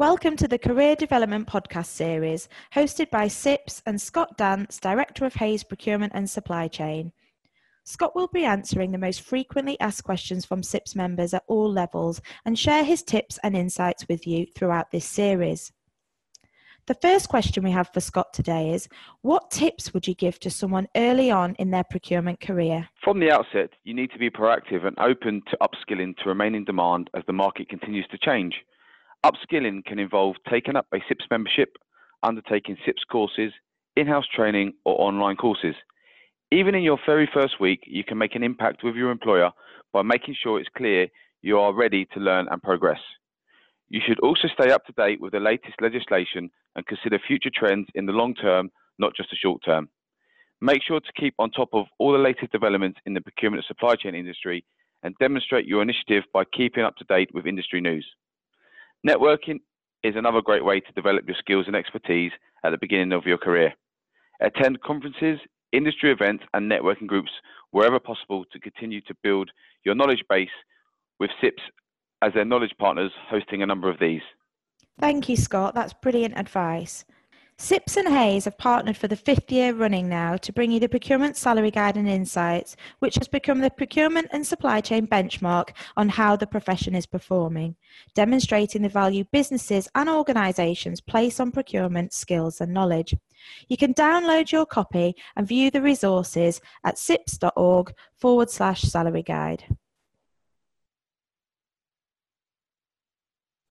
Welcome to the Career Development Podcast Series, hosted by CIPS and Scott Dance, Director of Hays Procurement and Supply Chain. Scott will be answering the most frequently asked questions from CIPS members at all levels and share his tips and insights with you throughout this series. The first question we have for Scott today is What tips would you give to someone early on in their procurement career? From the outset, you need to be proactive and open to upskilling to remain in demand as the market continues to change. Upskilling can involve taking up a CIPS membership, undertaking CIPS courses, in house training, or online courses. Even in your very first week, you can make an impact with your employer by making sure it's clear you are ready to learn and progress. You should also stay up to date with the latest legislation and consider future trends in the long term, not just the short term. Make sure to keep on top of all the latest developments in the procurement and supply chain industry and demonstrate your initiative by keeping up to date with industry news. Networking is another great way to develop your skills and expertise at the beginning of your career. Attend conferences, industry events, and networking groups wherever possible to continue to build your knowledge base with CIPS as their knowledge partners hosting a number of these. Thank you, Scott. That's brilliant advice. CIPS and Hays have partnered for the fifth year running now to bring you the Procurement Salary Guide and Insights, which has become the procurement and supply chain benchmark on how the profession is performing, demonstrating the value businesses and organisations place on procurement skills and knowledge. You can download your copy and view the resources at cips.org forward slash salary guide.